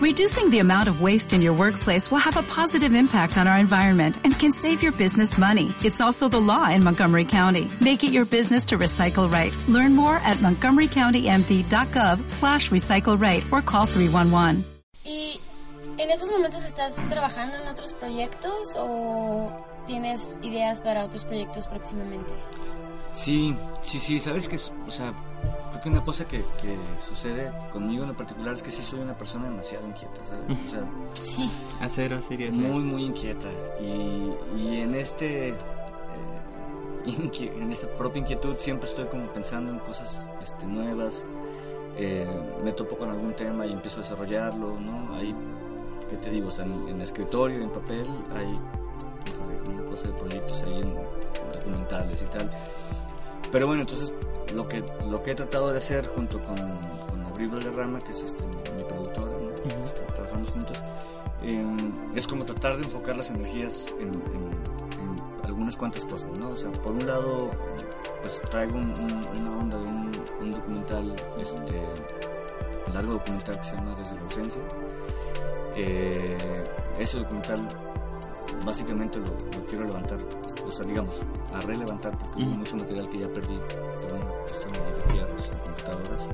Reducing the amount of waste in your workplace will have a positive impact on our environment and can save your business money. It's also the law in Montgomery County. Make it your business to recycle right. Learn more at montgomerycountymd.gov slash recycle right or call 311. ¿Y en estos momentos estás trabajando en otros proyectos o tienes ideas para otros proyectos próximamente? Sí, sí, sí, sabes que, o sea, creo que una cosa que, que sucede conmigo en lo particular es que sí soy una persona demasiado inquieta, ¿sabes? O sea, Sí. Hacer. muy, muy inquieta. Y, y en este, eh, en esta propia inquietud siempre estoy como pensando en cosas este, nuevas. Eh, me topo con algún tema y empiezo a desarrollarlo, ¿no? Hay, ¿qué te digo? O sea, en, en escritorio, en papel, hay una cosa de proyectos ahí en documentales y tal. Pero bueno, entonces lo que, lo que he tratado de hacer junto con, con Abril Valderrama, que es este, mi, mi productora, ¿no? Este, trabajamos juntos, eh, es como tratar de enfocar las energías en, en- en algunas cuantas cosas, ¿no? O sea, por un lado, pues traigo un- un- una onda de un, un documental, este, un largo documental que se llama Desde la ausencia. Eh, ese documental básicamente lo, lo quiero levantar, o sea, digamos, a relevantar porque hubo mucho material que ya perdí por una cuestión de fierros computadoras.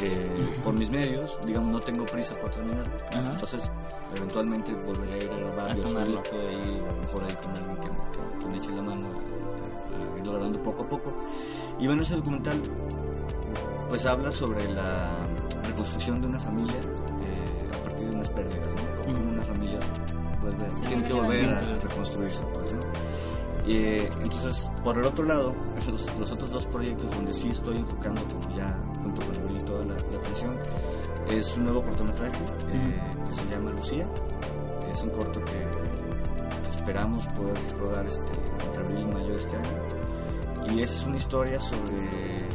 Eh, por mis medios, digamos, no tengo prisa por terminar. Ajá. Entonces, eventualmente volveré a ir a grabar A tomarlo. solito ahí, a lo mejor ahí con alguien que, que- que me eche la mano, a irlo grabando poco a poco. Y bueno, ese documental pues habla sobre la reconstrucción de una familia eh, a partir de unas pérdidas, ¿no? Como una familia Se tiene que volver a reconstruirse, pues, eh, entonces, por el otro lado, los, los otros dos proyectos donde sí estoy enfocando como ya junto con Abril toda la, la atención es un nuevo cortometraje eh, que se llama Lucía. Es un corto que esperamos poder rodar este, entre abril y mayo de este año. Y es una historia sobre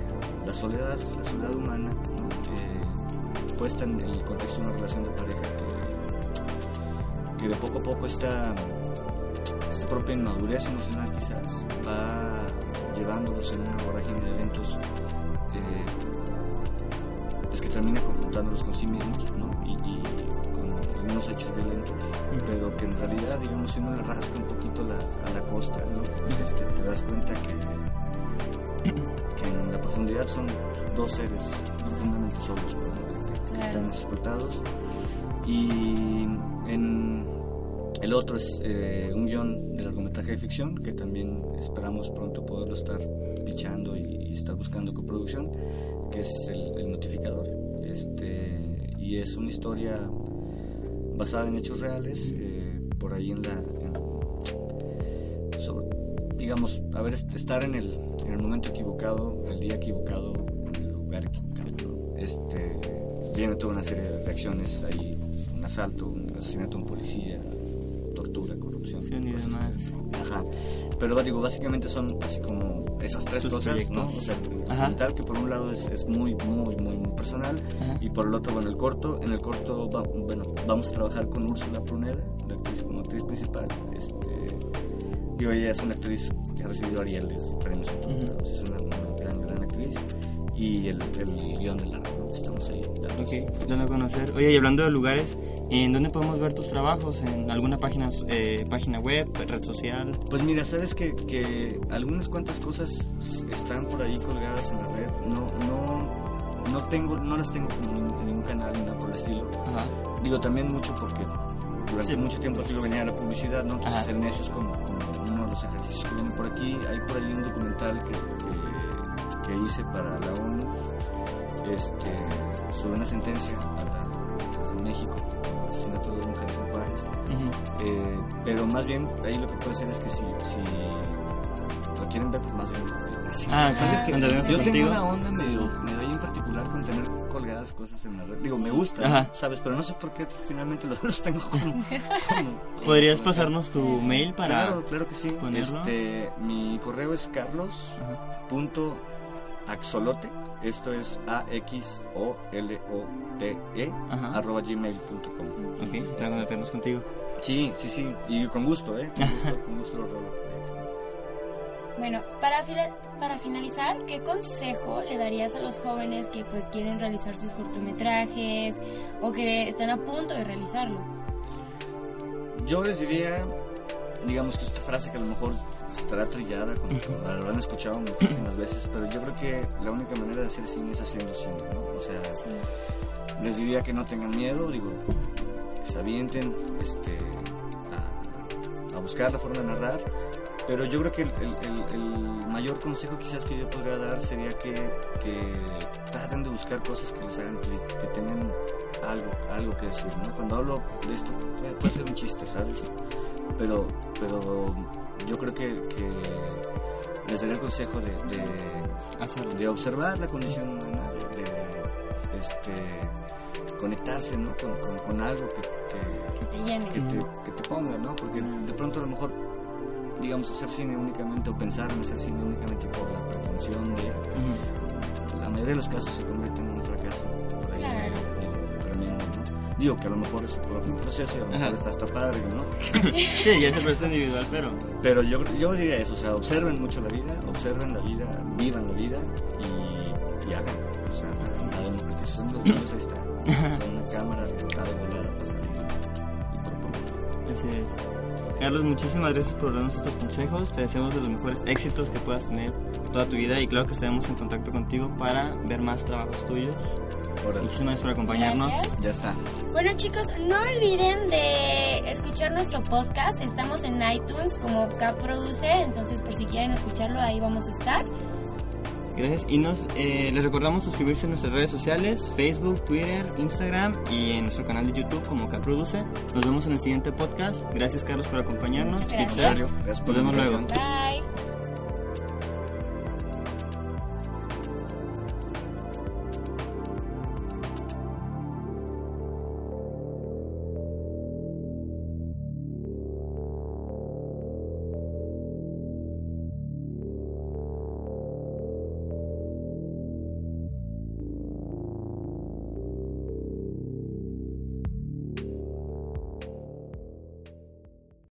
la soledad, la soledad humana, ¿no? Eh, puesta en el contexto de una relación de pareja que, que de poco a poco esta, esta propia inmadurez emocional quizás va llevándolos en una vorágine de eventos eh, pues que termina confrontándolos con sí mismos ¿no? y, y con algunos hechos violentos pero que en realidad digamos si uno le rasca un poquito la, a la costa ¿no? Este, te das cuenta que, que en la profundidad son dos seres profundamente solos ¿no? que, que Claro. están explotados y en el otro es eh, un guion de largometraje de ficción que también esperamos pronto poderlo estar pichando y, estar buscando coproducción, que es el, notificador. Este, y es una historia basada en hechos reales, eh, por ahí en la... digamos, a ver, est- estar en el, en el momento equivocado, el día equivocado, en el lugar equivocado. Este, viene toda una serie de reacciones ahí, un asalto, un asesinato de un policía, tortura, corrupción. Corrupción y demás. que- Ajá. Pero digo, básicamente son así como esas tres Tus cosas, ¿no? O proyectos. sea, el documental que por un lado es, es muy, muy, muy, muy personal Ajá. y por el otro, bueno, el corto, en el corto, va- bueno, vamos a trabajar con Úrsula Pruneda, la actriz como actriz principal. Este, digo, ella es una actriz que ha recibido Arieles, premios en todos lados, es una, Y el, el guion del largo, ¿no? estamos ahí. dando. Ok, dando a conocer. Oye, y hablando de lugares, ¿en dónde podemos ver tus trabajos? ¿En alguna página, eh, página web, red social? Pues mira, sabes que, que algunas cuantas cosas están por ahí colgadas en la red. No, no, no tengo, no las tengo en, ningún canal ni nada por el estilo. Ajá. Digo también mucho porque durante Sí. mucho tiempo aquí lo venía la publicidad, ¿no? Entonces Ajá. el necio es como, como uno de los ejercicios que vienen por aquí. Hay por ahí un documental que, que, hice para la ONU este, sobre una sentencia a, la, a México, asesinato de mujeres en Juárez. Eh, pero más bien, ahí lo que puede ser es que si, si lo quieren ver, pues más bien. así. Ah, ¿sabes qué? cuando vengas Yo tengo una onda medio, medio ahí en particular con tener colgadas cosas en la red. Digo, me gusta, Ajá. ¿sabes? Pero no sé por qué finalmente los, los tengo como, como- ¿Podrías como- pasarnos tu mail para...? Claro, claro que sí. ponerlo? Este, mi correo es carlos Ajá. punto axolote esto es a x o l o t e Ajá. arroba gmail.com Ok, para conocernos contigo. sí sí sí y con gusto eh con gusto, con gusto lo. Bueno, para, para finalizar, ¿qué consejo le darías a los jóvenes que pues quieren realizar sus cortometrajes o que están a punto de realizarlo? Yo les diría, digamos que esta frase que a lo mejor estará trillada, como la han escuchado muchísimas veces, pero yo creo que la única manera de hacer cine es haciendo cine, ¿no? O sea, les diría que no tengan miedo, digo, que se avienten este, a, buscar la forma de narrar, pero yo creo que el, mayor consejo quizás que yo podría dar sería que, que, traten de buscar cosas que les hagan clic, que tengan algo, algo que decir, ¿no? Cuando hablo de esto, puede ser un chiste, ¿sabes? Pero, pero yo creo que, les daría el consejo de, de, de observar la condición humana, de, este, conectarse ¿no? con, con, algo que, que, te llene. Que te, que te ponga, ¿no? Porque de pronto a lo mejor digamos, hacer cine únicamente o pensar en hacer cine únicamente por la pretensión de... La mayoría de los casos se convierte Digo que a lo mejor es por un proceso y a lo mejor está hasta padre, ¿no? sí, ya el proceso individual, pero... Pero yo, yo diría eso, o sea, observen mucho la vida, observen la vida, vivan la vida y, y hagan. O sea, la democratización de los medios ahí está. O sea, una cámara rentada y volada para salir y proponer. Así es. Carlos, muchísimas gracias por darnos estos consejos. Te deseamos de los mejores éxitos que puedas tener toda tu vida y claro que estaremos en contacto contigo para ver más trabajos tuyos. Muchísimas gracias por acompañarnos. Ya está. Bueno chicos, no olviden de escuchar nuestro podcast. Estamos en iTunes como Cap Produce, entonces por si quieren escucharlo ahí vamos a estar. Gracias. Y nos, eh, les recordamos suscribirse a nuestras redes sociales, Facebook, Twitter, Instagram y en nuestro canal de YouTube como Produce. Nos vemos en el siguiente podcast. Gracias Carlos por acompañarnos. Muchas gracias. Gracias Nos vemos luego. Bye.